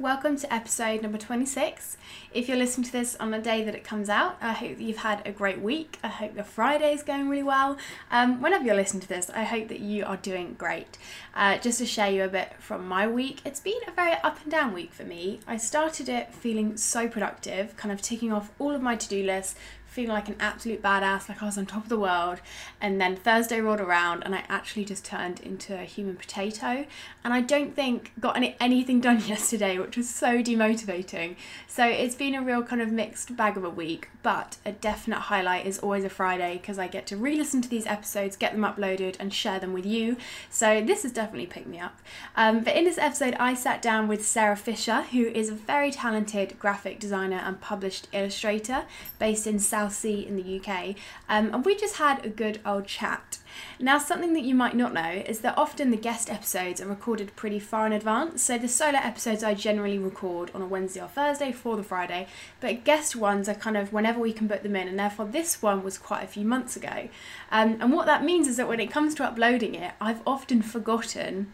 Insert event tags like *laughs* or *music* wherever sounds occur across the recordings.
Welcome to episode number 26. If you're listening to this on the day that it comes out, I hope that you've had a great week. I hope your Friday is going really well. Um, whenever you're listening to this, I hope that you are doing great. Uh, just to share you a bit from my week, it's been a very up and down week for me. I started it feeling so productive, kind of ticking off all of my to do lists, feeling like an absolute badass, like I was on top of the world. And then Thursday rolled around and I actually just turned into a human potato. And I don't think got any, anything done *laughs* yesterday, which was so demotivating. So it's been a real kind of mixed bag of a week, but a definite highlight is always a Friday because I get to re listen to these episodes, get them uploaded, and share them with you. So this has definitely picked me up. Um, but in this episode, I sat down with Sarah Fisher, who is a very talented graphic designer and published illustrator based in South Southsea in the UK, um, and we just had a good old chat. Now, something that you might not know is that often the guest episodes are recorded pretty far in advance. So, the solo episodes I generally record on a Wednesday or Thursday for the Friday, but guest ones are kind of whenever we can put them in, and therefore this one was quite a few months ago. Um, and what that means is that when it comes to uploading it, I've often forgotten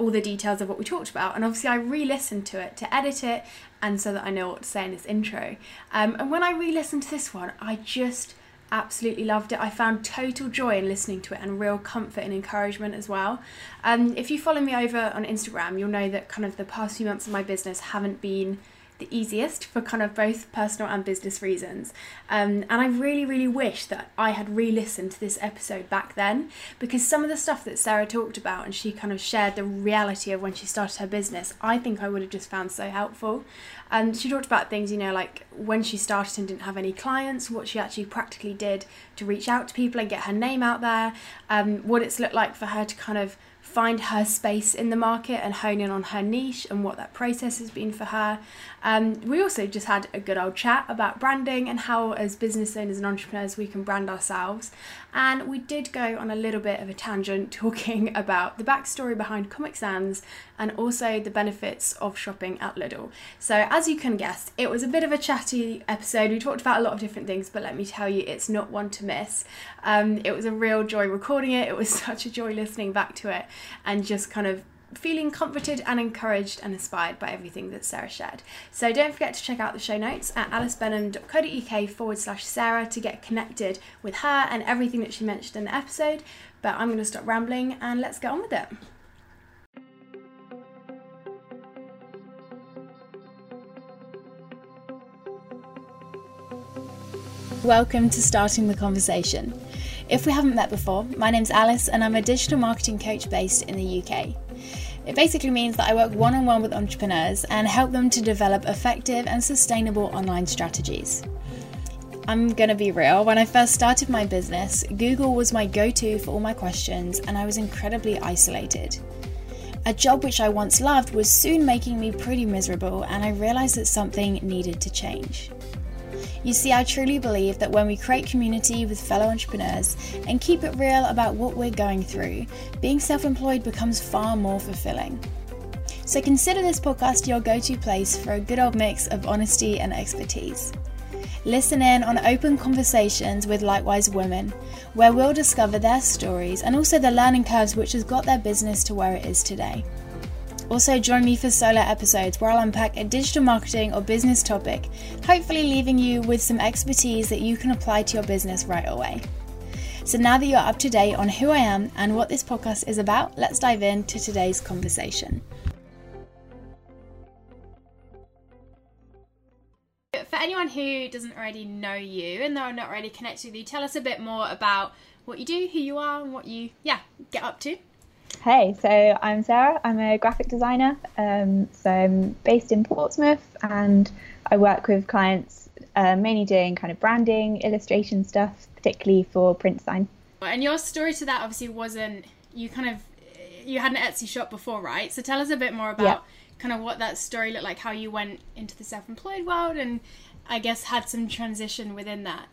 all the details of what we talked about. And obviously, I re listened to it to edit it and so that I know what to say in this intro. Um, and when I re listened to this one, I just absolutely loved it. I found total joy in listening to it and real comfort and encouragement as well. Um, if you follow me over on Instagram, you'll know that kind of the past few months of my business haven't been the easiest for kind of both personal and business reasons. Um, and I really, really wish that I had re listened to this episode back then because some of the stuff that Sarah talked about and she kind of shared the reality of when she started her business, I think I would have just found so helpful. And she talked about things, you know, like when she started and didn't have any clients, what she actually practically did to reach out to people and get her name out there, um, what it's looked like for her to kind of find her space in the market and hone in on her niche and what that process has been for her. Um, we also just had a good old chat about branding and how, as business owners and entrepreneurs, we can brand ourselves. And we did go on a little bit of a tangent *laughs* talking about the backstory behind Comic Sans and also the benefits of shopping at Lidl. So, as you can guess, it was a bit of a chatty episode. We talked about a lot of different things, but let me tell you, it's not one to miss. Um, it was a real joy recording it, it was *laughs* such a joy listening back to it and just kind of feeling comforted and encouraged and inspired by everything that Sarah shared. So don't forget to check out the show notes at alicebenham.co.uk forward slash Sarah to get connected with her and everything that she mentioned in the episode. But I'm going to stop rambling and let's get on with it. Welcome to Starting the Conversation. If we haven't met before, my name's Alice and I'm a digital marketing coach based in the UK. It basically means that I work one on one with entrepreneurs and help them to develop effective and sustainable online strategies. I'm gonna be real, when I first started my business, Google was my go to for all my questions, and I was incredibly isolated. A job which I once loved was soon making me pretty miserable, and I realised that something needed to change. You see, I truly believe that when we create community with fellow entrepreneurs and keep it real about what we're going through, being self employed becomes far more fulfilling. So consider this podcast your go to place for a good old mix of honesty and expertise. Listen in on open conversations with likewise women, where we'll discover their stories and also the learning curves which has got their business to where it is today. Also, join me for solo episodes where I'll unpack a digital marketing or business topic, hopefully, leaving you with some expertise that you can apply to your business right away. So, now that you're up to date on who I am and what this podcast is about, let's dive into today's conversation. For anyone who doesn't already know you and they're not already connected with you, tell us a bit more about what you do, who you are, and what you, yeah, get up to. Hey, so I'm Sarah. I'm a graphic designer. Um, so I'm based in Portsmouth and I work with clients uh, mainly doing kind of branding, illustration stuff, particularly for print design. And your story to that obviously wasn't, you kind of, you had an Etsy shop before, right? So tell us a bit more about yeah. kind of what that story looked like, how you went into the self employed world and I guess had some transition within that.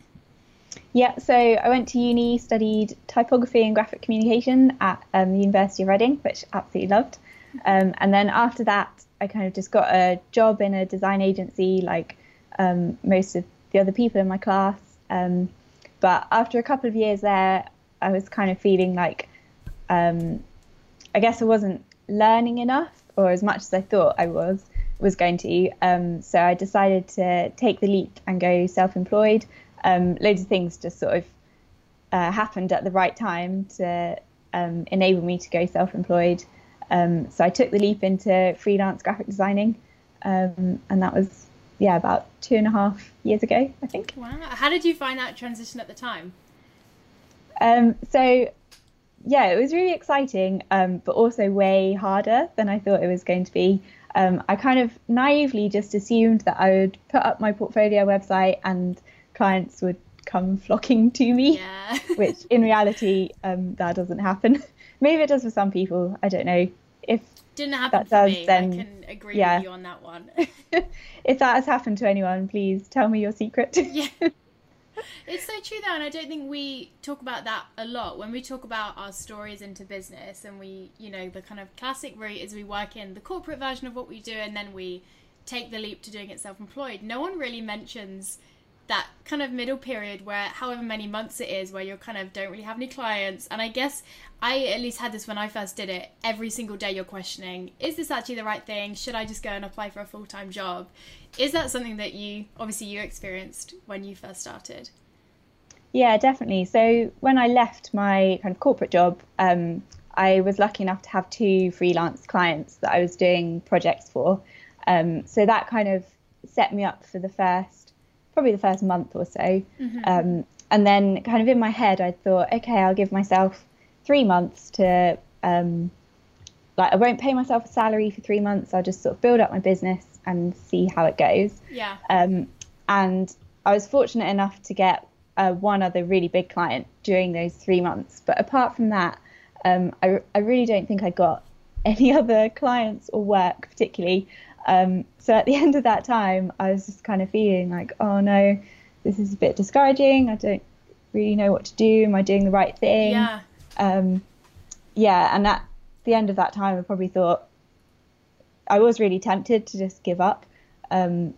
Yeah, so I went to uni, studied typography and graphic communication at um, the University of Reading, which absolutely loved. Um, and then after that, I kind of just got a job in a design agency, like um, most of the other people in my class. Um, but after a couple of years there, I was kind of feeling like um, I guess I wasn't learning enough, or as much as I thought I was. was going to. Um, so I decided to take the leap and go self-employed. Um, loads of things just sort of uh, happened at the right time to um, enable me to go self-employed. Um, so I took the leap into freelance graphic designing, um, and that was yeah about two and a half years ago, I think. Wow! How did you find that transition at the time? Um, so yeah, it was really exciting, um, but also way harder than I thought it was going to be. Um, I kind of naively just assumed that I would put up my portfolio website and clients would come flocking to me, yeah. *laughs* which in reality um, that doesn't happen. *laughs* Maybe it does for some people. I don't know. If didn't happen that does, me, then I can agree yeah. with you on that one. *laughs* if that has happened to anyone, please tell me your secret. yeah. It's so true though, and I don't think we talk about that a lot when we talk about our stories into business, and we, you know, the kind of classic route is we work in the corporate version of what we do, and then we take the leap to doing it self-employed. No one really mentions that kind of middle period where however many months it is where you're kind of don't really have any clients. And i guess i at least had this when i first did it. Every single day you're questioning is this actually the right thing? Should i just go and apply for a full-time job? Is that something that you obviously you experienced when you first started? Yeah definitely. So when i left my kind of corporate job um, i was lucky enough to have two freelance clients that i was doing projects for. Um, so that kind of set me up for the first probably the first month or so. Mm-hmm. Um, and then, kind of in my head, I thought, okay, I'll give myself three months to, um, like, I won't pay myself a salary for three months. I'll just sort of build up my business and see how it goes. Yeah. Um, and I was fortunate enough to get uh, one other really big client during those three months. But apart from that, um, I, I really don't think I got *laughs* any other clients or work particularly. Um, so at the *laughs* end of that time, I was just kind of feeling like, oh no, this is a bit discouraging. I don't really know what to do. Am I doing the right thing? Yeah. Um, yeah, and at the end of that time, I probably thought I was really tempted to just give up. Um,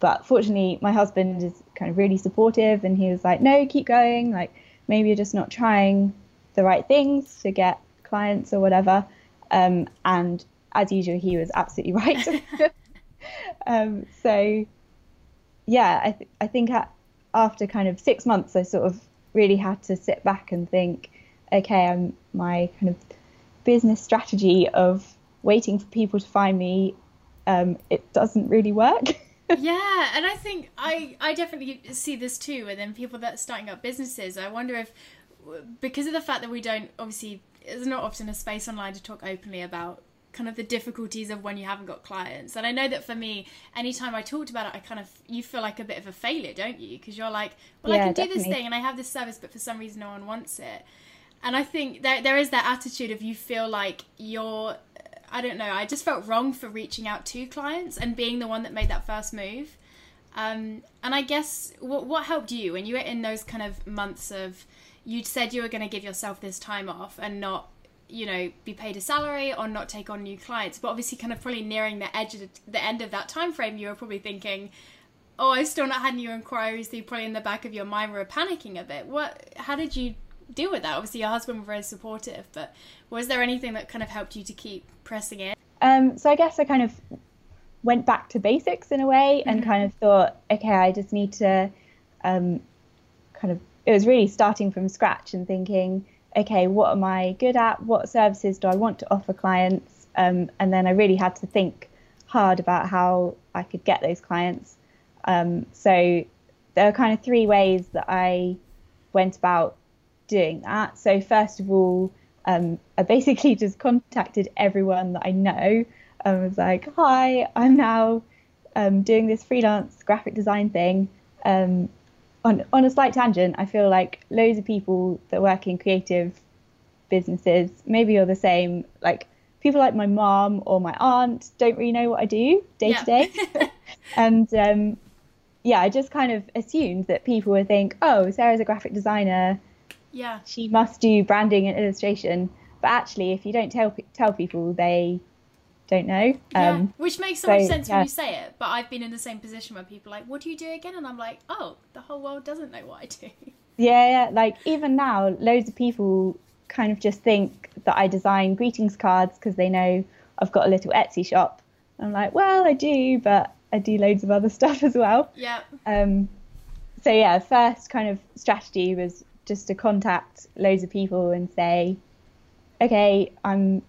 but fortunately, my husband is kind of really supportive, and he was like, no, keep going. Like maybe you're just not trying the right things to get clients or whatever. Um, and as usual, he was absolutely *laughs* right. *laughs* um, so, yeah, I, th- I think at, after kind of six months, I sort of really had to sit back and think, okay, I'm my kind of business strategy of waiting for people to find me, um, it doesn't really work. *laughs* yeah, and I think I I definitely see this too. And then people that are starting up businesses, I wonder if because of the fact that we don't obviously there's not often a space online to talk openly about kind of the difficulties of when you haven't got clients. And I know that for me, anytime I talked about it, I kind of you feel like a bit of a failure, don't you? Because you're like, well, yeah, I can do definitely. this thing and I have this service, but for some reason no one wants it. And I think there there is that attitude of you feel like you're I don't know, I just felt wrong for reaching out to clients and being the one that made that first move. Um, and I guess what what helped you when you were in those kind of months of you said you were going to give yourself this time off and not you know be paid a salary or not take on new clients. But obviously kind of probably nearing the edge of the, the end of that time frame you were probably thinking oh i've still not had new inquiries. So you probably in the back of your mind were panicking a bit. What how did you deal with that? Obviously your husband was very supportive but was there anything that kind of helped you to keep pressing in? Um, so i guess i kind of went back to basics in a way and mm-hmm. kind of thought okay i just need to um, kind of it was really starting from scratch and thinking okay, what am I good at? What services do I want to offer clients? Um, and then I really had to think hard about how I could get those clients. Um, so there are kind of three ways that I went about doing that. So first of all, um, I basically *laughs* just contacted everyone that I know. I was like, "Hi, I'm now um, doing this freelance graphic design thing. On on a slight tangent, I feel like loads of people that work in creative businesses, maybe you're the same. Like people like my mom or my aunt don't really know what I do day to day, *laughs* *laughs* and um, yeah, I just kind of assumed that people would think, oh, Sarah's a graphic designer. Yeah, she must do branding and illustration. But actually, if you don't tell tell people, they don't know. Yeah, um, which makes so, so much sense yeah. when you say it. But I've been in the same position where people are like, "What do you do again?" And I'm like, "Oh, the whole world doesn't know what I do." *laughs* Yeah, yeah. Like even now, loads of people kind of just think that I design greetings cards because they know I've got a little Etsy shop. I'm like, well, I do, but I do loads of other *laughs* stuff as well. Yeah. Um, so yeah, first kind of strategy was just to contact loads of people and say, okay, I'm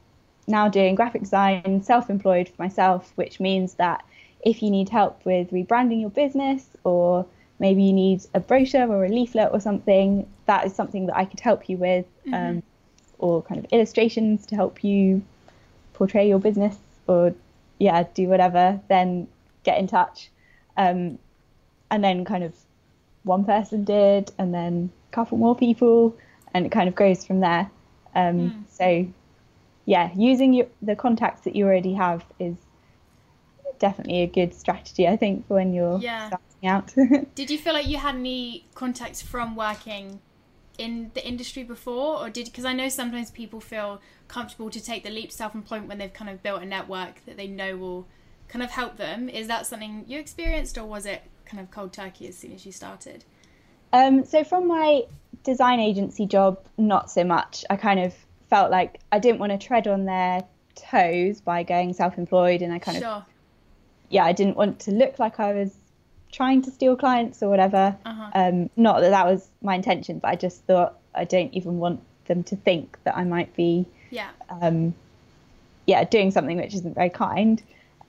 now doing graphic design, self-employed for myself, which means that if you need help with rebranding your business or maybe you need a brochure or a leaflet or something, that is something that I could help you with, Mm-hmm. um, or kind of illustrations to help you portray your business or yeah, do whatever, then get in touch. Um, and then kind of one person did, and then a couple more people, and it kind of goes from there. Um, So, yeah, using your, the contacts that you already have is definitely a good strategy, I think, for when you're Yeah. starting out. *laughs* Did you feel like you had any contacts from working in the industry before, or did because I know sometimes people feel comfortable to take the leap self-employment when they've kind of built a network that they know will kind of help them. Is that something you experienced, or was it kind of cold turkey as soon as you started? Um, so from my design agency job, not so much. I kind of felt like I didn't want to tread on their toes by going self-employed, and I kind of yeah, I didn't want to look like I was trying to steal clients or whatever. Uh-huh. Um, not that that was my intention, but I just thought I don't even want them to think that I might be Yeah. um, yeah, doing something which isn't very kind.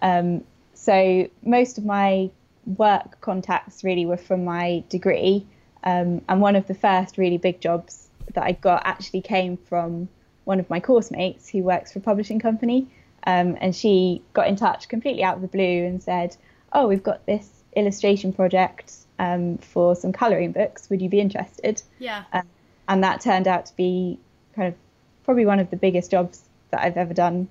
Um, so most of my work contacts really were from my degree, um, and one of the first really big jobs that I got actually came from one of my course mates who works for a publishing company, um, and she got in touch completely out of the blue and said, "Oh, we've got this illustration project um, for some colouring books. Would you be interested?" Yeah. Um, and that turned out to be kind of probably one of the biggest jobs that I've ever done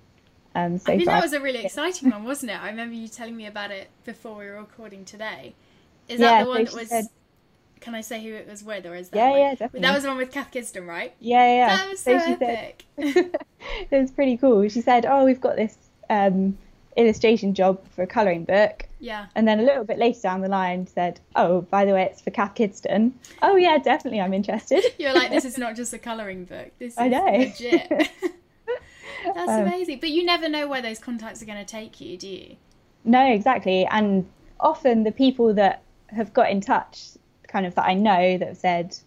um, so I think far. that was a really exciting one, wasn't it? I remember you telling me about it before we were recording today. Is that Yeah, the one so that was? said- Can I say who it was with, or is that? Yeah, one? yeah, definitely. That was the one with Cath Kidston, right? yeah, yeah. That was so, said epic. *laughs* it was pretty cool. She said, "Oh, we've got this um, illustration job for a colouring book," yeah. and then a little bit later down the line said, "Oh, by the way, it's for Cath Kidston." Oh yeah, definitely, I'm interested. *laughs* You're like, this is not just a *laughs* colouring book. This is I know. legit. That's Um, amazing. But you never know where those contacts are going to take you, do you? No, exactly. And often the people that have got in touch, kind of that I know that have said,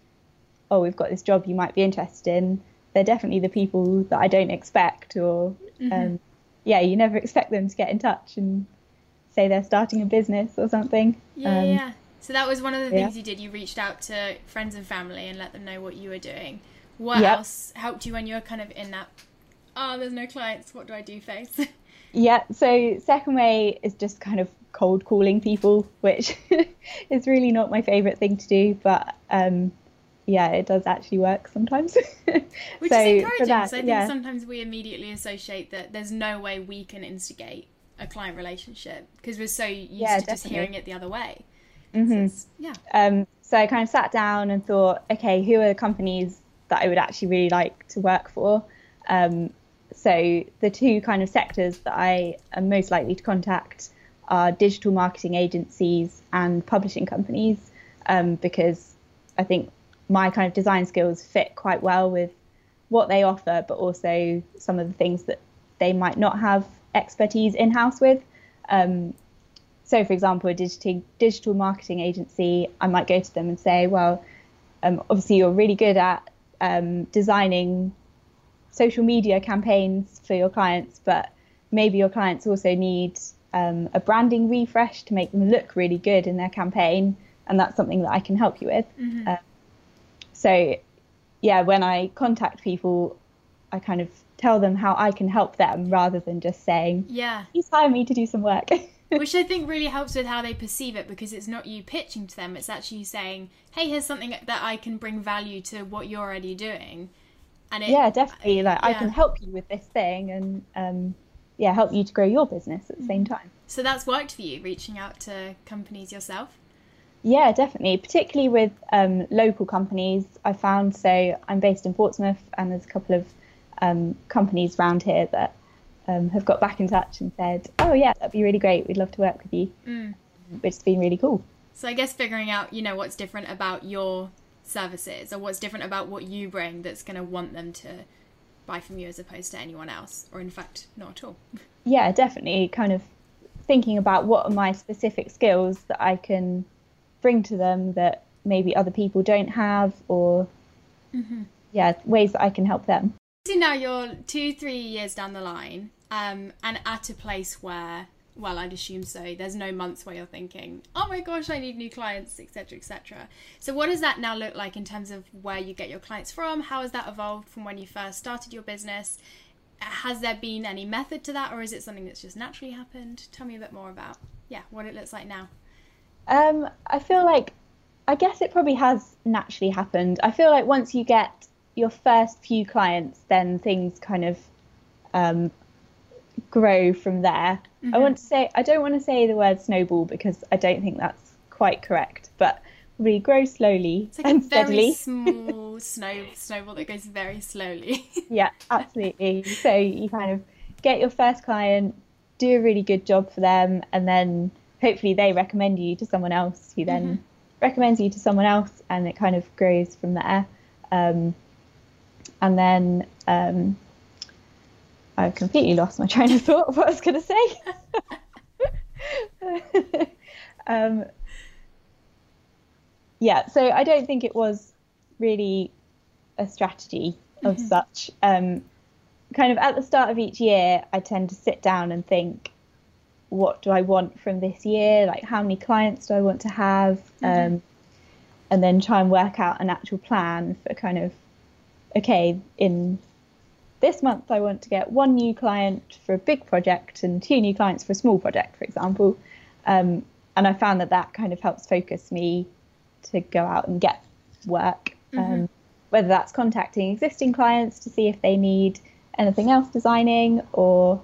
"Oh, we've got this job you might be interested in," they're definitely the people that I don't expect, or Mm-hmm. um, yeah, you never expect them to get in touch and say they're starting a business or something. Yeah, Um, yeah. So that was one of the yeah. things you did. You reached out to friends and family and let them know what you were doing. What Yep. else helped you when you were kind of in that? Oh, there's no clients. What do I do? Face. *laughs* Yeah, so second way is just kind of cold calling people, which *laughs* is really not my favourite thing to do, but um, yeah, it does actually work sometimes. *laughs* Which So is encouraging because I think yeah. sometimes we immediately associate that there's no way we can instigate a client relationship because we're so used Yeah, to just hearing it the other way. Mhm. So yeah. Um, so I kind of sat down and thought, okay, who are the companies that I would actually really like to work for? Um, so the two kind of sectors that I am most likely to contact are digital marketing agencies and publishing companies, um, because I think my kind of design skills fit quite well with what they offer, but also some of the things that they might not have expertise in house with. Um, so, for example, a digital digital marketing agency, I might go to them and say, well, um, obviously you're really good at um, designing social media campaigns for your clients, but maybe your clients also need um, a branding refresh to make them look really good in their campaign, and that's something that I can help you with. Um, so, yeah, when I contact people, I kind of tell them how I can help them rather than just saying, Yeah. please hire me to do some work. *laughs* Which I think really helps with how they perceive it because it's not you pitching to them, it's actually you saying, hey, here's something that I can bring value to what you're already doing. And it, yeah, definitely. Like I can help you with this thing, and um, yeah, help you to grow your business at the same time. So that's worked for you, reaching out to companies yourself? Yeah, definitely. Particularly with um, local companies, I found. So I'm based in Portsmouth, and there's a couple of um, companies around here that um, have got back in touch and said, "Oh yeah, that'd be really great. We'd love to work with you," Mm. which has been really cool. So I guess figuring out, you know, what's different about your services or what's different about what you bring that's going to want them to buy from you as opposed to anyone else, or in fact, not at all. *laughs* Yeah, definitely. Kind of thinking about what are my specific skills that I can bring to them that maybe other people don't have, or mm-hmm. yeah, ways that I can help them. So now you're two, three years down the line, um, and at a place where, well, I'd assume so. There's no months where you're thinking, "Oh my gosh, I need new clients," etc., etc. So, what does that now look like in terms of where you get your clients from? How has that evolved from when you first started your business? has there been any method to that or is it something that's just naturally happened tell me a bit more about yeah what it looks like now um, i feel like i guess it probably has naturally happened i feel like once you get your first few clients then things kind of um, grow from there mm-hmm. i want to say i don't want to say the word snowball because i don't think that's quite correct but we grow slowly it's like and a steadily. very small *laughs* snow snowball that goes very slowly. *laughs* yeah, absolutely. So you kind of get your first client, do a really good job for them, and then hopefully they recommend you to someone else who then mm-hmm. recommends you to someone else, and it kind of grows from there. Um, and then um, I've completely lost my train of thought of what I was going to say. *laughs* um, yeah, so I don't think it was really a strategy of mm-hmm. such. Um, kind of at the start of each year, I tend to sit down and think, what do I want from this year? Like, how many clients do I want to have? Mm-hmm. Um, and then try and work out an actual plan for kind of, okay, in this month, I want to get one new client for a big project and two new clients for a small project, for example. Um, and I found that that kind of helps focus me to go out and get work. Mm-hmm. Um, whether that's contacting existing clients to see if they need anything else designing or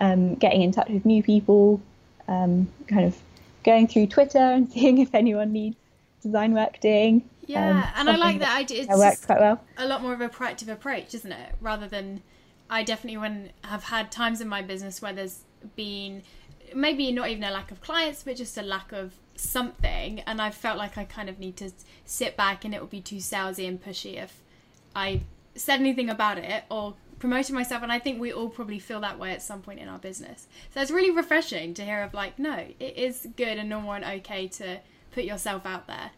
um, getting in touch with new people, um, kind of going through Twitter and *laughs* seeing if anyone needs design work doing. Yeah, um, and I like that idea. It works quite well. A lot more of a proactive approach, isn't it? Rather than I definitely when have had times in my business where there's been maybe not even a lack of clients, but just a lack of something and I felt like I kind of need to sit back and it would be too salesy and pushy if I said anything about it or promoted myself and I think we all probably feel that way at some point in our business. So it's really refreshing to hear of like, no, it is good and normal and okay to put yourself out there.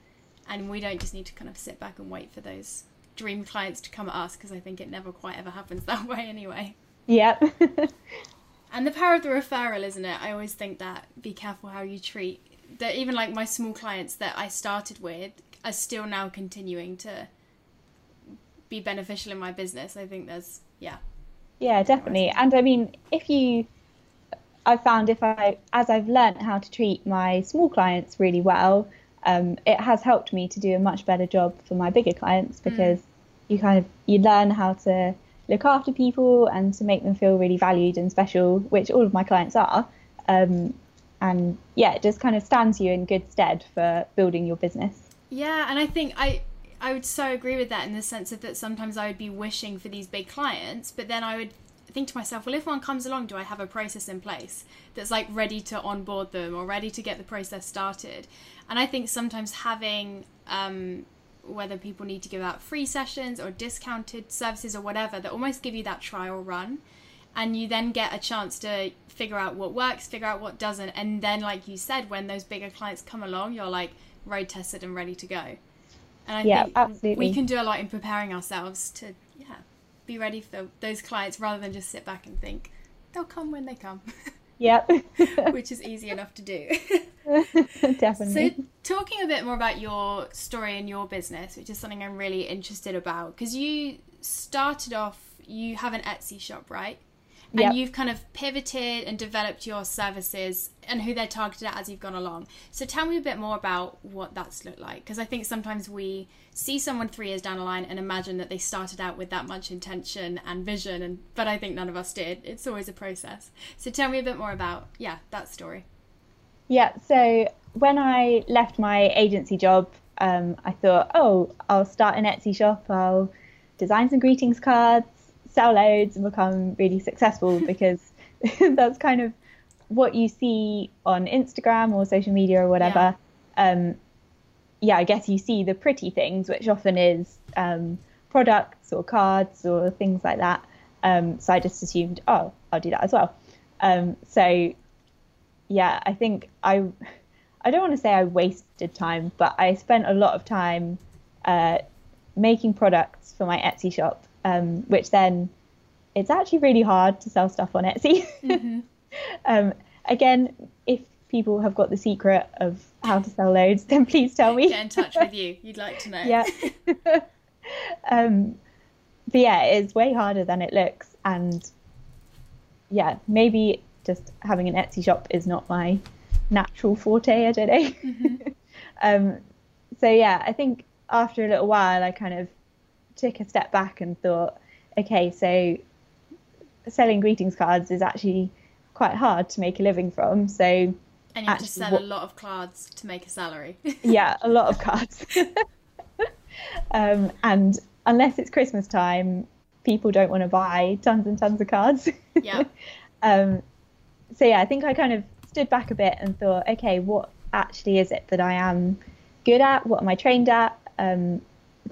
And we don't just need to kind of sit back and wait for those dream clients to come at us because I think it never quite ever happens *laughs* that way anyway. Yep. *laughs* and the power of the referral, isn't it? I always think that be careful how you treat that even like my small clients that I started with are still now continuing to be beneficial in my business. I think there's yeah. Yeah, definitely. And I mean, if you I found if I as I've learned how to treat my small clients really well, um, it has helped me to do a much better job for my bigger clients mm. because mm. you kind of you learn how to look after people and to make them feel really valued and special, which all of my clients are. Um, and yeah, it just kind of stands you in good stead for building your business. Yeah, and I think I I would so agree with that in the sense of that sometimes I would be wishing for these big clients, but then I would think to myself, well, if one comes along, do I have a process in place that's like ready to onboard them or ready to get the process started? And I think sometimes having um, whether people need to give out free sessions or discounted services or whatever that almost give you that trial run and you then get a chance to figure out what works, figure out what doesn't, and then, like you said, when those bigger clients come along, you're like road tested and ready to go. And I yeah, think absolutely. we can do a lot in preparing ourselves to, yeah, be ready for those clients rather than just sit back and think they'll come when they come. Yep. *laughs* Which is easy *laughs* enough to do. *laughs* Definitely. So, talking a bit more about your story and your business, which is something I'm really interested about, because you started off, you have an Etsy shop, right? And you've kind of pivoted and developed your services and who they're targeted at as you've gone along. So tell me a bit more about what that's looked like because I think sometimes we see someone 3 years down the line and imagine that they started out with that much intention and vision and but I think none of us did. It's always a process. So tell me a bit more about yeah, that story. Yeah, so when I left my agency job, um, I thought, oh, I'll start an Etsy shop. I'll design some greetings cards sell loads and become really successful *laughs* because *laughs* that's kind of what you see on Instagram or social media or whatever. Yeah. Um, yeah, I guess you see the pretty things, which often is um, products or cards or things like that. Um, so I just assumed, oh, I'll do that as well. Um, so yeah, I think I I don't want to say I wasted time, but I spent a lot of time uh, making products for my Etsy shop, um, which then it's actually really hard to sell stuff on Etsy. Mm-hmm. *laughs* um, again, if people have got the secret of how to sell loads, then please tell me. Get in touch with you. You'd like to know. Yeah. *laughs* um, but yeah, it's way harder than it looks, and yeah, maybe just having an Etsy shop is not my natural forte. I don't know. Mm-hmm. *laughs* um, so yeah, I think after a little while, I kind of took a step back and thought, okay, so selling greetings cards is actually quite hard to make a living from. So and you have to sell what, a lot of cards to make a salary. *laughs* yeah, a lot of cards. *laughs* um, and unless it's Christmas time, people don't want to buy tons and tons of cards. *laughs* Yeah. um, so yeah, I think I kind of stood back a bit and thought, okay, what actually is it that I am good at? What am I trained at? Um,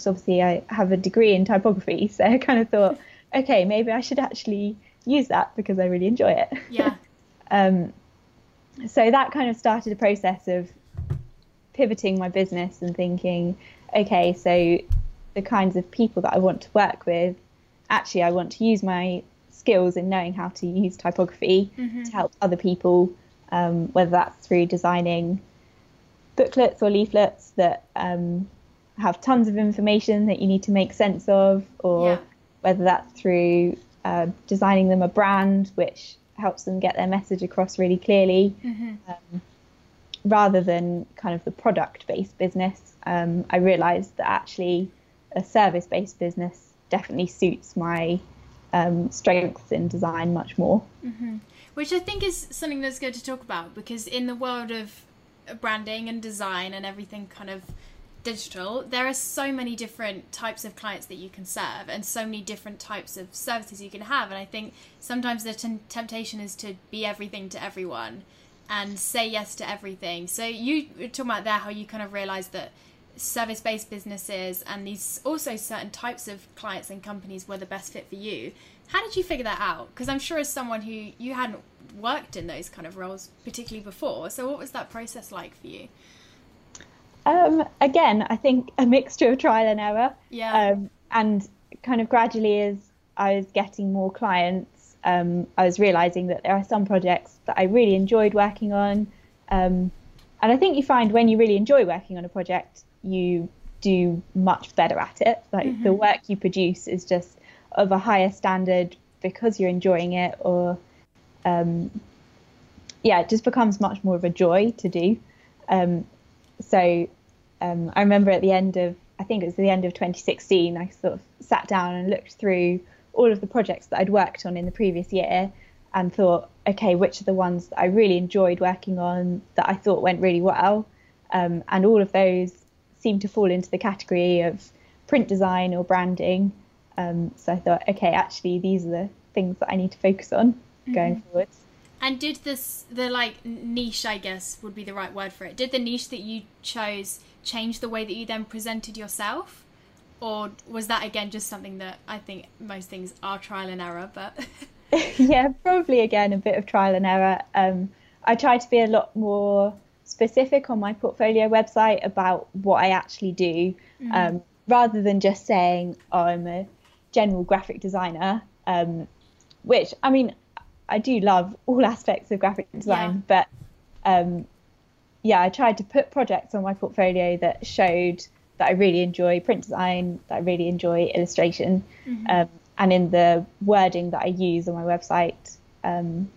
because obviously I have a degree in typography, *laughs* so I kind of thought, *laughs* okay, maybe I should actually use that because I really enjoy it. Yeah. *laughs* um, so that kind of started a process of pivoting my business and thinking, okay, so the kinds of people that I want to work with, actually, I want to use my skills in knowing how to use typography mm-hmm. to help other people, um, whether that's through designing booklets or leaflets that um, have tons of information that you need to make sense of, or yeah. whether that's through uh, designing them a brand which helps them get their message across really clearly. Mm-hmm. Um, rather than kind of the product based business, um, I realized that actually a service based business definitely suits my um, strengths in design much more. Mm-hmm. Which I think is something that's good to talk about because in the world of branding and design and everything kind of digital, there are so many different types of clients that you can serve and so many different types of services you can have. And I think sometimes the t- temptation is to be everything to everyone and say yes to everything. So you were talking about there how you kind of realized that service based businesses and these also certain types of clients and companies were the best fit for you. How did you figure that out? Because I'm sure as someone who you hadn't worked in those kind of roles particularly before. So what was that process like for you? Um, again, I think a mixture of trial and error. Yeah. Um, and kind of gradually, as I was getting more clients, um, I was realizing that there are some projects that I really enjoyed working on. Um, and I think you find when you really enjoy working on a project, you do much better at it. Like mm-hmm. the work you produce is just of a higher standard because you're enjoying it, or um, yeah, it just becomes much more of a joy to do. Um, so um, I remember at the end of, I think it was the end of 2016, I sort of sat down and looked through all of the projects that I'd worked on in the previous year and thought, okay, which are the ones that I really enjoyed working on that I thought went really well. Um, and all of those seemed to fall into the category of print design or branding. Um, so I thought, okay, actually, these are the things that I need to focus on mm-hmm. going forwards. And did this the like niche, I guess, would be the right word for it? Did the niche that you chose change the way that you then presented yourself, or was that again just something that I think most things are trial and error? But *laughs* *laughs* yeah, probably again a bit of trial and error. Um, I try to be a lot more specific on my portfolio website about what I actually do, mm-hmm. um, rather than just saying oh, I'm a general graphic designer. Um, which I mean, I do love all *laughs* aspects of graphic design, yeah. but um, yeah, I tried to put projects on my portfolio that showed that I really enjoy print design, that I really enjoy illustration, mm-hmm. um, and in the wording that I use on my website um,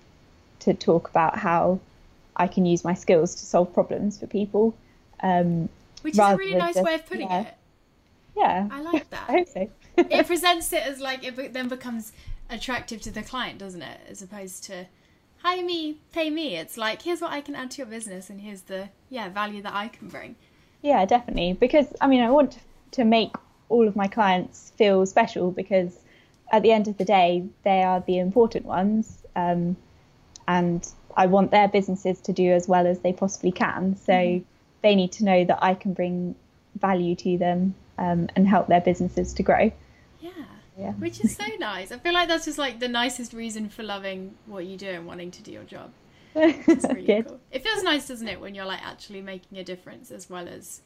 to talk about how I can use my skills to solve problems for people. Um, Which is a really nice just, way of putting yeah. it. Yeah, I *laughs* like that. I hope so. it *laughs* presents it as like it then becomes attractive to the client, doesn't it? As opposed to hire me, pay me. It's like here's what I can add to your business, and here's the yeah value that I can bring. Yeah, definitely. Because I mean, I want to make all of my clients feel special because at the end of the day, they are the important ones, um, and I want their businesses to do as well as they possibly can. So mm-hmm. they need to know that I can bring value to them um, and help their businesses to grow. Yeah yeah. Which is so nice. I feel like that's just like the nicest reason for loving what you do and wanting to do your job. *laughs* It's really Good. cool. It feels nice, doesn't it, when you're like actually making a difference as well as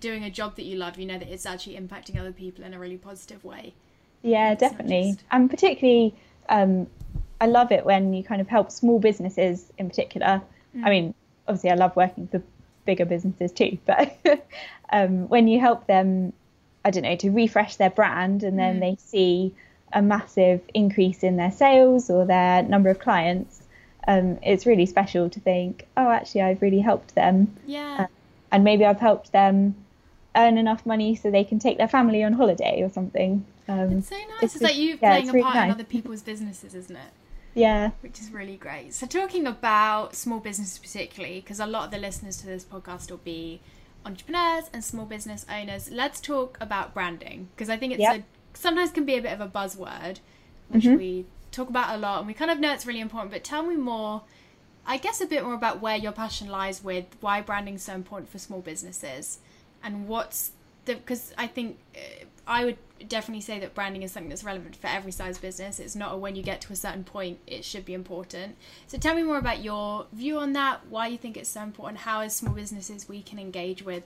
doing a job that you love. You know that it's actually impacting other people in a really positive way. Yeah, It's definitely. just- And particularly, um, I love it when you kind of help small businesses in particular. Mm. I mean, obviously, I love working for bigger businesses too, but *laughs* um, when you help them, I don't know, to refresh their brand and then Mm. they see a massive increase in their sales or their number of clients, um, it's really special to think, oh, actually, I've really helped them. Yeah. And maybe I've helped them earn enough money so they can take their family on holiday or something. Um, It's so nice. it's It's, like you yeah, playing a really part in other people's businesses, isn't it? yeah. Which is really great. So, talking about small businesses particularly, because a lot of the listeners to this podcast will be entrepreneurs and small business owners. Let's talk about branding because I think it's Yep. a sometimes can be a bit of a buzzword, which Mhm. we talk about a lot, and we kind of know it's really important. But tell me more. I guess a bit more about where your passion lies with why branding is so important for small businesses, and what's the because I think uh, I would definitely say that branding is something that's relevant for every size business. It's not a when you get to a certain point it should be important. So tell me more about your view on that, why you think it's so important, how as small businesses we can engage with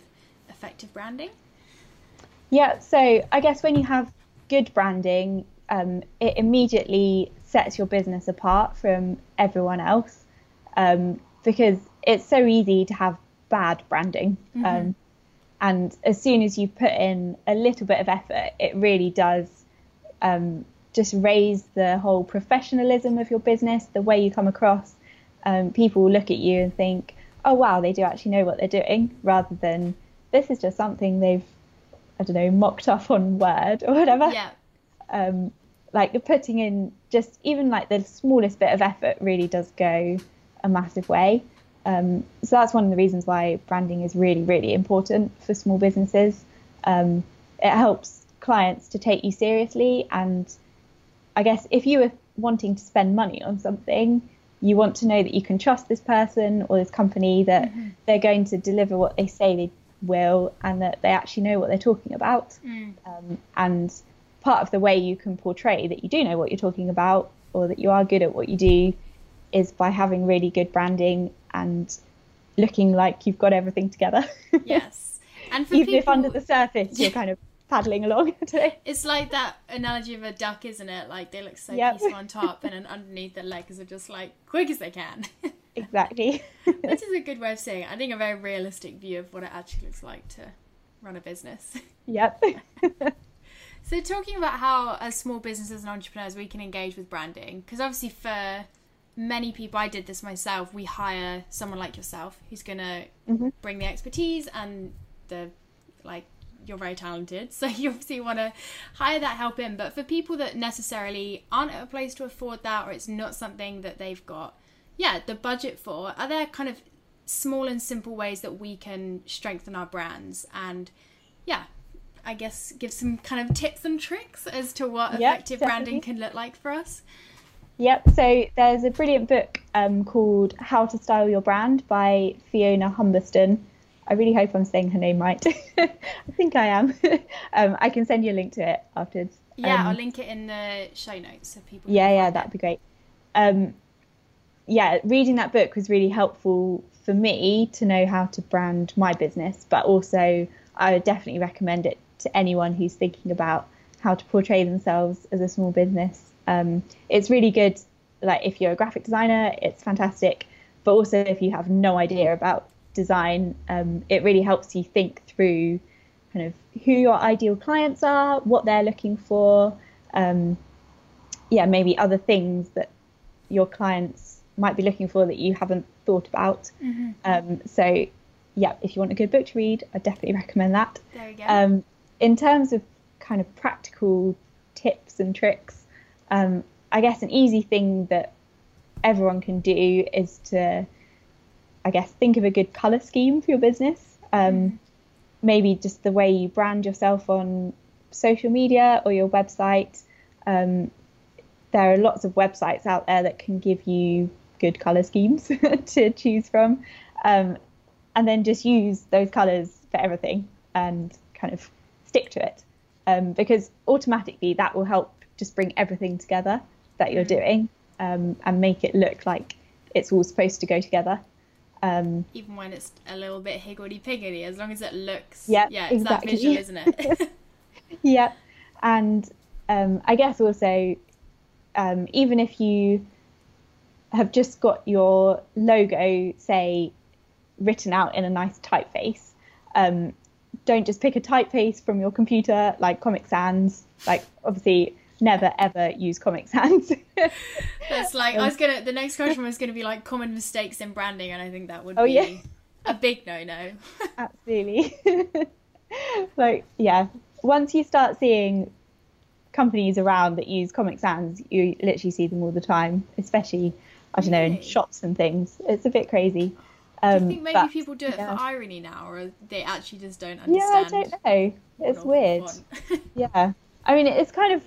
effective branding. Yeah, so I guess when you have good branding, um, it immediately sets your business apart from everyone else um, because it's so easy to have bad branding. Um, and as soon as you put in a little bit of effort, it really does um, just raise the whole professionalism of your business, the way you come across. Um, people look at you and think, oh, wow, they do actually know what they're doing, rather than this is just something they've, I don't know, mocked up on Word or whatever. Yeah. Um, like putting in just even like the smallest bit of effort really does go a massive way. Um, so that's one of the reasons why branding is really, really important for small businesses. Um, it helps clients to take you seriously, and I guess if you were wanting to spend money on something, you want to know that you can trust this person or this company that they're going to deliver what they say they will, and that they actually know what they're talking about. Mm. Um, and part of the way you can portray that you do know what you're talking about or that you are good at what you do is by having really good branding and looking like you've got everything together. *laughs* Yes. And for Even people, if under the surface you're kind of paddling along *laughs* today. it's like that analogy of a duck, isn't it? Like they look so Yep. peaceful on top, and then underneath their legs are just like quick as they can. *laughs* Exactly. Which is a good way of saying it. I think a very realistic view of what it actually looks like to run a business. yep. So, talking about how, as small businesses and entrepreneurs, we can engage with branding, because obviously, for many people, I did this myself. We hire someone like yourself who's going to Mhm. bring the expertise and the, like, you're very talented. *laughs* So, you obviously want to hire that help in. But for people that necessarily aren't at a place to afford that, or it's not something that they've got, yeah, the budget for, are there kind of small and simple ways that we can strengthen our brands and, yeah, I guess give some kind of tips and tricks as to what Yeah, effective branding can look like for us. Yep. So there's a brilliant book um, called How to Style Your Brand by Fiona Humberstone. I really hope I'm saying her name right. *laughs* I think I am. *laughs* um, I can send you a link to it afterwards. Yeah, Um, I'll link it in the show notes so people. yeah, yeah, that'd be great. Um, yeah, reading that book was really helpful for me to know how to brand my business, but also I would definitely recommend it to anyone who's thinking about how to portray themselves as a small business. Um, it's really good, like if you're a graphic designer, it's fantastic, but also if you have no idea about design, um, it really helps you think through kind of who your ideal clients are, what they're looking for. Um, yeah, maybe other things that your clients might be looking for that you haven't thought about. Mhm. Um, so, yeah, if you want a good book to read, I definitely recommend that. There you go. Um, in terms of kind of practical tips and tricks, um, I guess an easy thing that everyone can do is to, I guess, think of a good color scheme for your business. Um, Maybe just the way you brand yourself on social media or your website. Um, there are lots of websites out there that can give you good color schemes *laughs* to choose from. Um, and then just use those colors for everything and kind of stick to it. Um, because automatically that will help just bring everything together that you're doing um, and make it look like it's all supposed to go together. Um, Even when it's a little bit higgledy piggledy, as long as it looks. Yeah, Yeah, it's exactly. that visual, *laughs* isn't it? *laughs* yeah, and um, I guess also, um, even if you have just got your logo, say, written out in a nice typeface, um, don't just pick a typeface from your computer like Comic Sans. Like, obviously, never ever use Comic Sans. *laughs* That's like I was gonna. The next question was gonna be like common mistakes in branding, and I think that would Oh, be yeah. a big no-no. *laughs* Absolutely. *laughs* like, yeah, once you start seeing companies around that use Comic Sans, you literally see them all the time, especially, I don't know, in shops and things. It's a bit crazy. Do Um, you think maybe but- people do it yeah. for irony now, or they actually just don't understand? Yeah, I don't know. It's weird. Yeah. I mean, it's kind of,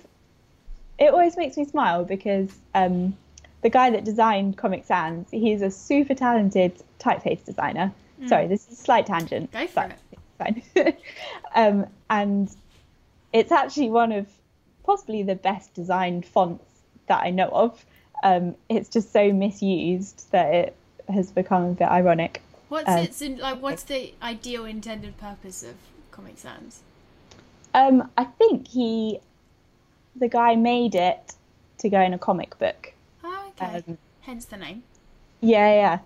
it always makes me smile because um, the guy that designed Comic Sans, he's a super talented typeface designer. Sorry, this is a slight tangent. Go for it. fine. *laughs* um, and it's actually one of possibly the best designed fonts that I know of. Um, it's just so misused that it has become a bit ironic. What's Um, its in, like? What's the ideal intended purpose of Comic Sans? Um, I think he, the guy made it to go in a comic book. Oh, okay. Um, Hence the name. Yeah, yeah.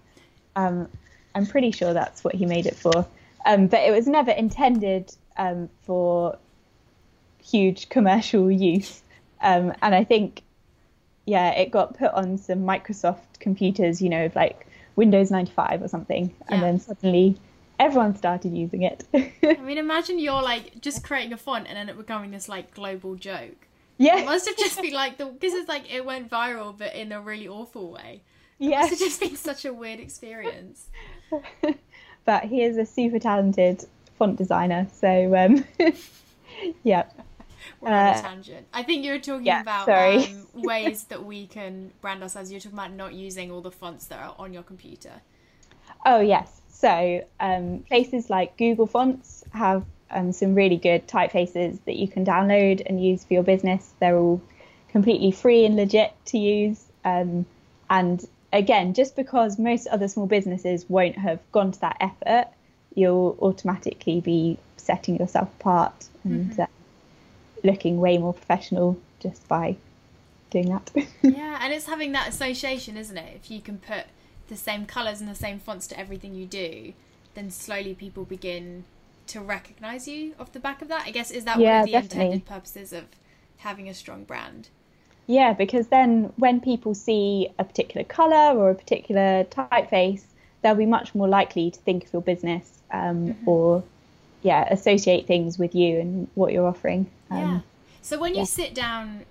Um, I'm pretty sure that's what he made it for. Um, but it was never intended um, for huge commercial *laughs* use. Um, and I think, yeah, it got put on some Microsoft computers, you know, like Windows 95 or something. And then suddenly everyone started using it. *laughs* I mean, imagine you're like just creating a font and then it becoming this like global joke. It must have just been like the because it's like it went viral, but in a really awful way. yeah. Must have just been such a weird experience. *laughs* but he is a super talented font designer. So, um, *laughs* yeah. We're on a Uh, tangent. I think you were talking yeah, about um, *laughs* ways that we can brand ourselves. You're talking about not using all the fonts that are on your computer. Oh yes. So um, places like Google Fonts have um, some really good typefaces that you can download and use for your business. They're all completely free and legit to use. Um, and again, just because most other small businesses won't have gone to that effort, you'll automatically be setting yourself apart and uh, looking way more professional just by doing that. *laughs* Yeah, and it's having that association, isn't it? If you can put the same colours and the same fonts to everything you do, then slowly people begin to recognise you off the back of that. I guess is that one Yeah, of the definitely. intended purposes of having a strong brand? Yeah, because then when people see a particular colour or a particular typeface, they'll be much more likely to think of your business um, or, yeah, associate things with you and what you're offering. Um, yeah. So when you yeah. sit down,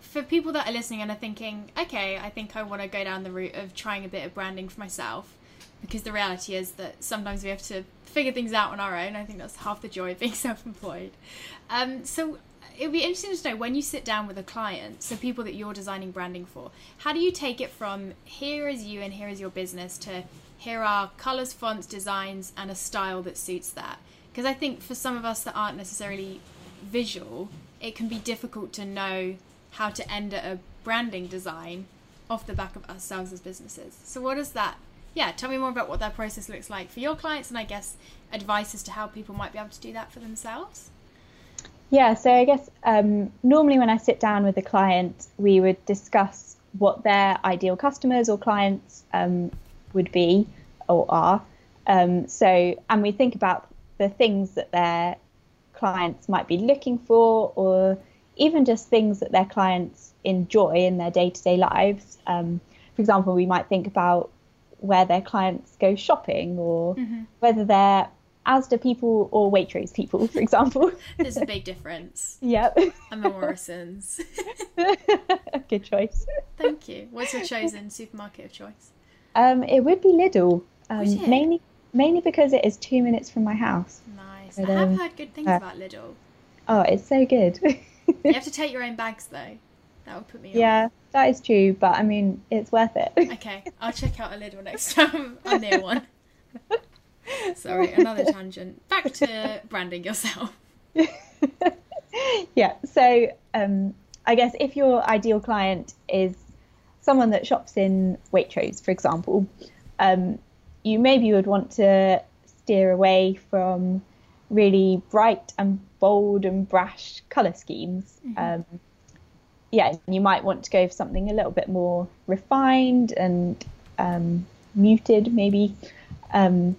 for people that are listening and are thinking, okay, I think I want to go down the route of trying a bit of branding for myself, because the reality is that sometimes we have to figure things out on our own. I think that's half the joy of being *laughs* self-employed. Um, so it would be interesting to know when you sit down with a client, so people that you're designing branding for, how do you take it from here is you and here is your business to here are colors, fonts, designs, and a style that suits that? Because I think for some of us that aren't necessarily visual, it can be difficult to know how to end a branding design off the back of ourselves as businesses. So, what is that? Yeah, tell me more about what that process looks like for your clients, and I guess advice as to how people might be able to do that for themselves. Yeah, so I guess um, normally when I sit down with a client, we would discuss what their ideal customers or clients um, would be or are. Um, so, and we think about the things that their clients might be looking for, or even just things that their clients enjoy in their day to day lives. Um, for example, we might think about where their clients go shopping, or whether they're Asda people or Waitrose people, for example. *laughs* There's a big difference. Yep. I'm a Morrison's. *laughs* Good choice. Thank you. What's your chosen supermarket of choice? Um, it would be Lidl, um, mainly mainly because it is two minutes from my house. Nice. But, I have um, heard good things uh, about Lidl. Oh, it's so good. You have to *laughs* take your own bags though. That would put me off. That is true, but I mean, it's worth it. *laughs* Okay, I'll check out a Lidl next time *laughs* I'm near one. *laughs* Sorry, another tangent. Back to branding yourself. yeah. So, um, I guess if your ideal client is someone that shops in Waitrose, for example, um, you maybe would want to steer away from really bright and bold and brash colour schemes. Mm-hmm. Um, yeah, you might want to go for something a little bit more refined and um, muted, maybe. Um,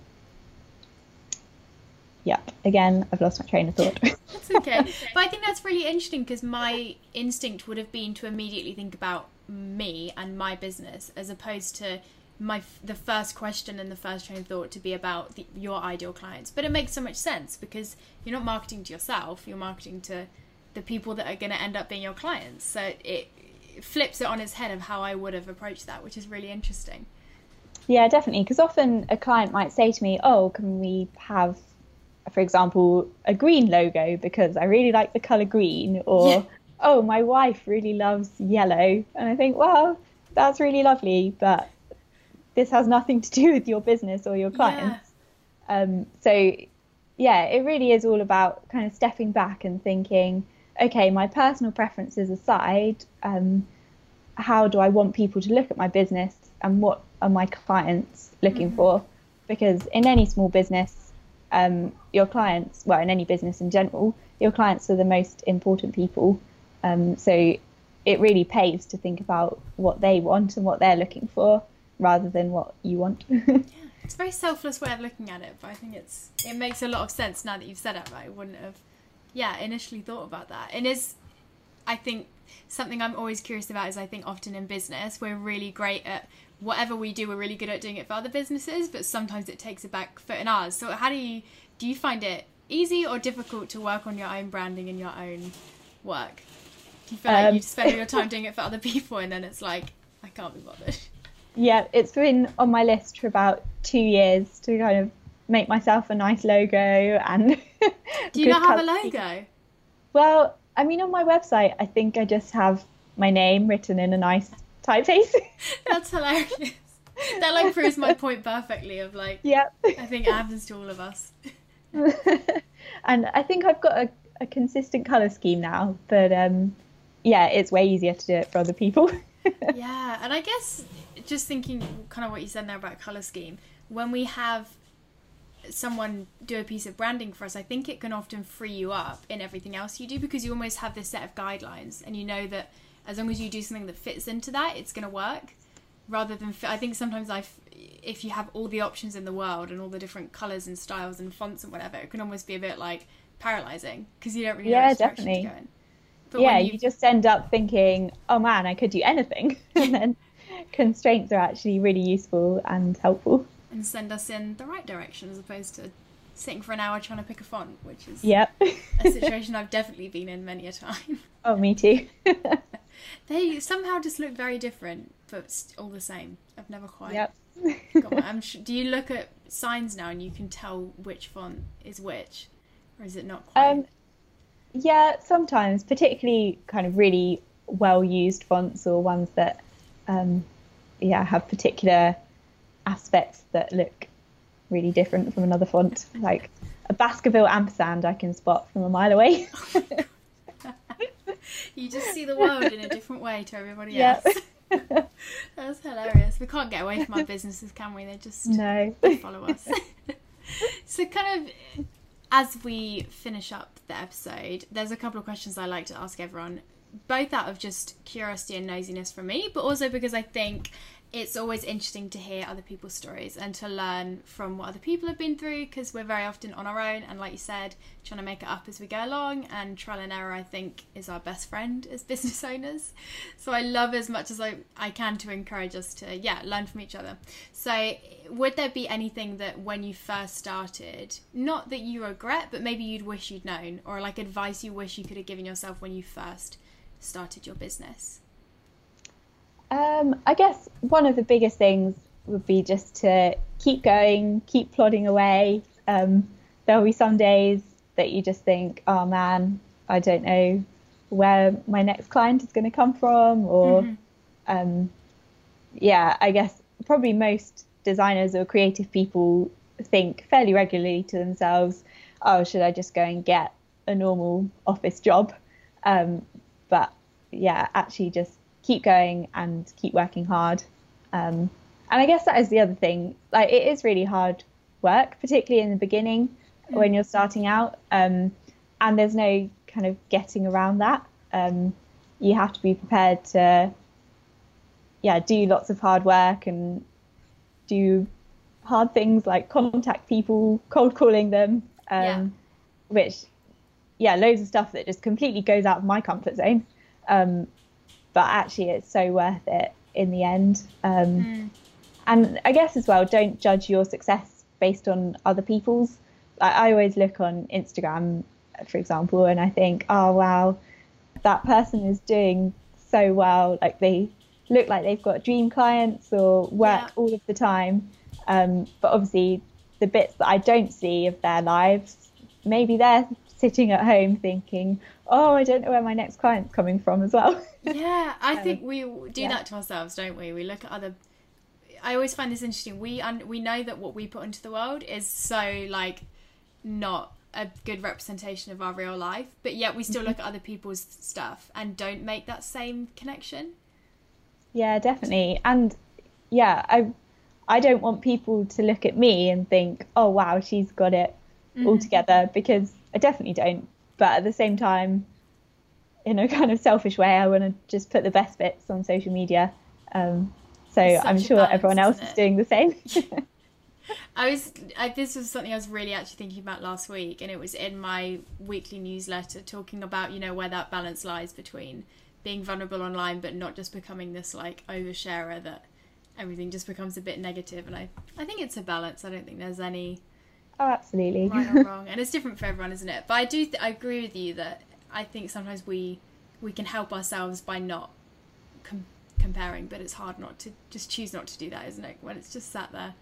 yeah, again, I've lost my train of thought. *laughs* that's okay. But I think that's really interesting because my instinct would have been to immediately think about me and my business as opposed to my the first question and the first train of thought to be about the, your ideal clients. But it makes so much sense because you're not marketing to yourself, you're marketing to the people that are going to end up being your clients. So it, flips it on its head of how I would have approached that, which is really interesting. Yeah, definitely. Because often a client might say to me, "Oh, can we have, for example, a green logo because I really like the color green," or yeah. *laughs* "Oh, my wife really loves yellow," and I think, well, that's really lovely, but this has nothing to do *laughs* with your business or your clients. Yeah. Um, so, yeah, it really is all about kind of stepping back and thinking, okay, my personal preferences aside, um, how do I want people to look at my business and what are my clients looking mm-hmm. for? Because in any small business, um, your clients, well, in any business in general, your clients are the most important people. Um, so it really pays to think about what they want and what they're looking for rather than what you want. *laughs* yeah, it's a very selfless way of looking at it, but I think it's it makes a lot of sense now that you've said it. But I wouldn't have, yeah, initially thought about that. And is, I think something I'm always curious about is I think often in business we're really great at whatever we do. We're really good at doing it for other businesses, but sometimes it takes a back foot in ours. So how do you do you find it easy or difficult to work on your own branding and your own work? Do you feel um, like you spend your time doing it for other *laughs* people and then it's like I can't be bothered? yeah, it's been on my list for about two years to kind of make myself a nice logo and. Do *laughs* you not have a logo? Well, I mean, on my website, I think I just have my name written in a nice typeface. *laughs* That's hilarious. That like proves my point perfectly. Of like, *laughs* yeah, I think it happens to all of us. and I think I've got a, a consistent color scheme now, but um, yeah, it's way easier to do it for other people. yeah, and I guess just thinking kind of what you said there about color scheme when we have someone do a piece of branding for us i think it can often free you up in everything else you do because you almost have this set of guidelines and you know that as long as you do something that fits into that it's going to work rather than i think sometimes i if you have all the options in the world and all the different colors and styles and fonts and whatever it can almost be a bit like paralyzing because you don't really yeah, know definitely. yeah you... you just end up thinking oh man i could do anything *laughs* and *laughs* then constraints are actually really useful and helpful. And send us in the right direction as opposed to sitting for an hour trying to pick a font, which is yep. a *laughs* situation I've definitely been in many a time. Oh, me too. *laughs* they somehow just look very different, but all the same. I've never quite. Yep. got Sure, *laughs* do you look at signs now and you can tell which font is which, or is it not quite? Um, yeah, sometimes, particularly kind of really well used fonts or ones that um, yeah, have particular aspects that look really different from another font. Like a Baskerville ampersand, I can spot from a mile away. *laughs* you just see the world in a different way to everybody else. Yep. *laughs* That's hilarious. We can't get away from our businesses, can we? They just no follow us. *laughs* so, kind of as we finish up the episode, there's a couple of questions I like to ask everyone both out of just curiosity and nosiness from me, but also because I think it's always interesting to hear other people's stories and to learn from what other people have been through because we're very often on our own and like you said trying to make it up as we go along and trial and error i think is our best friend as *laughs* business owners so i love as much as i, I can to encourage us to yeah learn from each other so would there be anything that when you first started not that you regret but maybe you'd wish you'd known or like advice you wish you could have given yourself when you first started your business? Um, I guess one of the biggest things would be just to keep going, keep plodding away. Um, there'll be some days that you just think, oh man, I don't know where my next client is going to come from, or mm-hmm. um, yeah, I guess probably most designers or creative people think fairly regularly to themselves, oh, should I just go and get a normal office job? Um, but yeah, actually just keep going and keep working hard. Um, and I guess that is the other thing. Like it is really hard work, particularly in the beginning mm. when you're starting out. Um, and there's no kind of getting around that. Um, you have to be prepared to, yeah, do lots of hard work and do hard things like contact people, cold calling them, um, yeah. which, yeah, loads of stuff that just completely goes out of my comfort zone. Um, but actually, it's so worth it in the end. Um, mm. And I guess as well, don't judge your success based on other people's. I, I always look on Instagram, for example, and I think, oh wow, that person is doing so well. Like they look like they've got dream clients or work yeah. all of the time. Um, but obviously, the bits that I don't see of their lives, maybe they're sitting at home thinking, oh, I don't know where my next client's coming from as well. yeah, I *laughs* um, think we do yeah. that to ourselves, don't we? We look at other. I always find this interesting. We un- we know that what we put into the world is so like not a good representation of our real life, but yet we still mm-hmm. look at other people's stuff and don't make that same connection. Yeah, definitely. And yeah, I I don't want people to look at me and think, "Oh wow, she's got it mm-hmm. all together," because I definitely don't. But at the same time, in a *laughs* kind of selfish way, I want to just put the best bits on social media. Um, so I'm sure balance, everyone else is doing the same. *laughs* *laughs* I was I, this was something I was really actually thinking about last week, and it was in my weekly newsletter talking about you know where that balance lies between being vulnerable online but not just becoming this like oversharer that everything just becomes a bit negative. And I I think it's a balance. I don't think there's any oh absolutely right or *laughs* wrong, and it's different for everyone, isn't it? But I do th- I agree with you that I think sometimes we we can help ourselves by not com- comparing, but it's hard not to just choose not to do that, isn't it? When it's just sat there.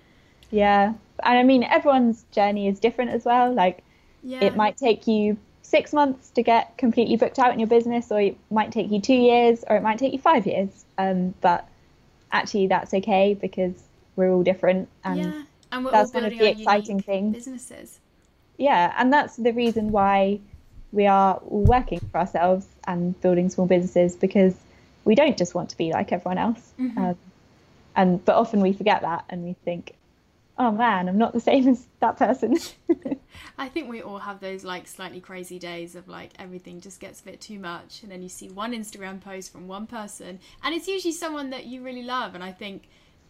Yeah, and I mean everyone's journey is different as well. Like yeah. it might take you six months to get completely booked out in your business, or it might take you two years, or it might take you five years. Um, but actually, that's okay because we're all different, and, yeah. And that's one of the exciting things. Businesses. Yeah, and that's the reason why we are working for ourselves and building small businesses because we don't just want to be like everyone else. Mm-hmm. Um, and but often we forget that and we think, oh man, I'm not the *laughs* same as that person. *laughs* I think we all have those like slightly crazy days of like everything just gets a bit too much, and then you see one Instagram post from one person, and it's usually someone that you really love. And I think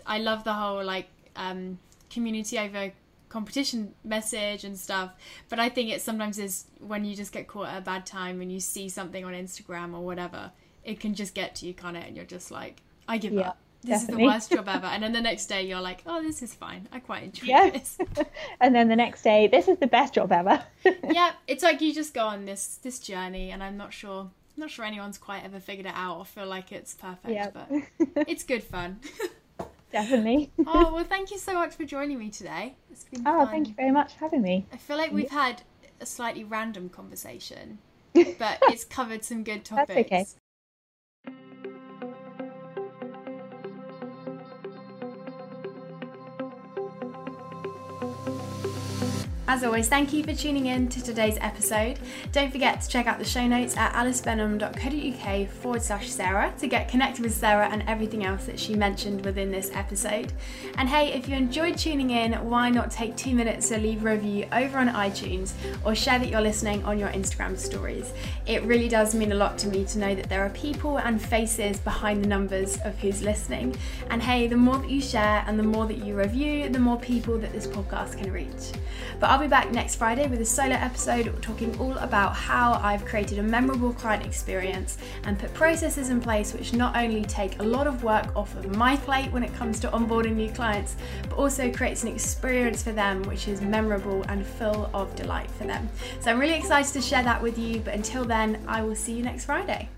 I love the whole like um, community over competition message and stuff. But I think it sometimes is when you just get caught at a bad time and you see something on Instagram or whatever, it can just get to you, can't it? And you're just like, I give yeah. up this Definitely. is the worst job ever. And then the next day you're like, oh, this is fine. I quite enjoy yeah. this. *laughs* and then the next day, this is the best job ever. *laughs* yeah, it's like you just go on this this journey, and I'm not sure, I'm not sure anyone's quite ever figured it out or feel like it's perfect, yep. but it's good fun. *laughs* Definitely. oh well, *laughs* thank you so much for joining me today. It's been oh, fun. thank you very much for having me. I feel like we've had a slightly random conversation, *laughs* but it's covered some good topics. That's okay. As always, thank you for tuning in to today's episode. Don't forget to check out the show notes at alicebenham.co.uk forward slash Sarah to get connected with Sarah and everything else that she mentioned within this episode. And hey, if you enjoyed tuning in, why not take two minutes to leave a review over on iTunes or share that you're listening on your Instagram stories? It really does mean a lot to me to know that there are people and faces behind the numbers of who's listening. And hey, the more that you share and the more that you review, the more people that this podcast can reach. But I'll be back next Friday with a solo episode talking all about how I've created a memorable client experience and put processes in place which not only take a lot of work off of my plate when it comes to onboarding new clients, but also creates an experience for them which is memorable and full of delight for them. So I'm really excited to share that with you, but until then, I will see you next Friday.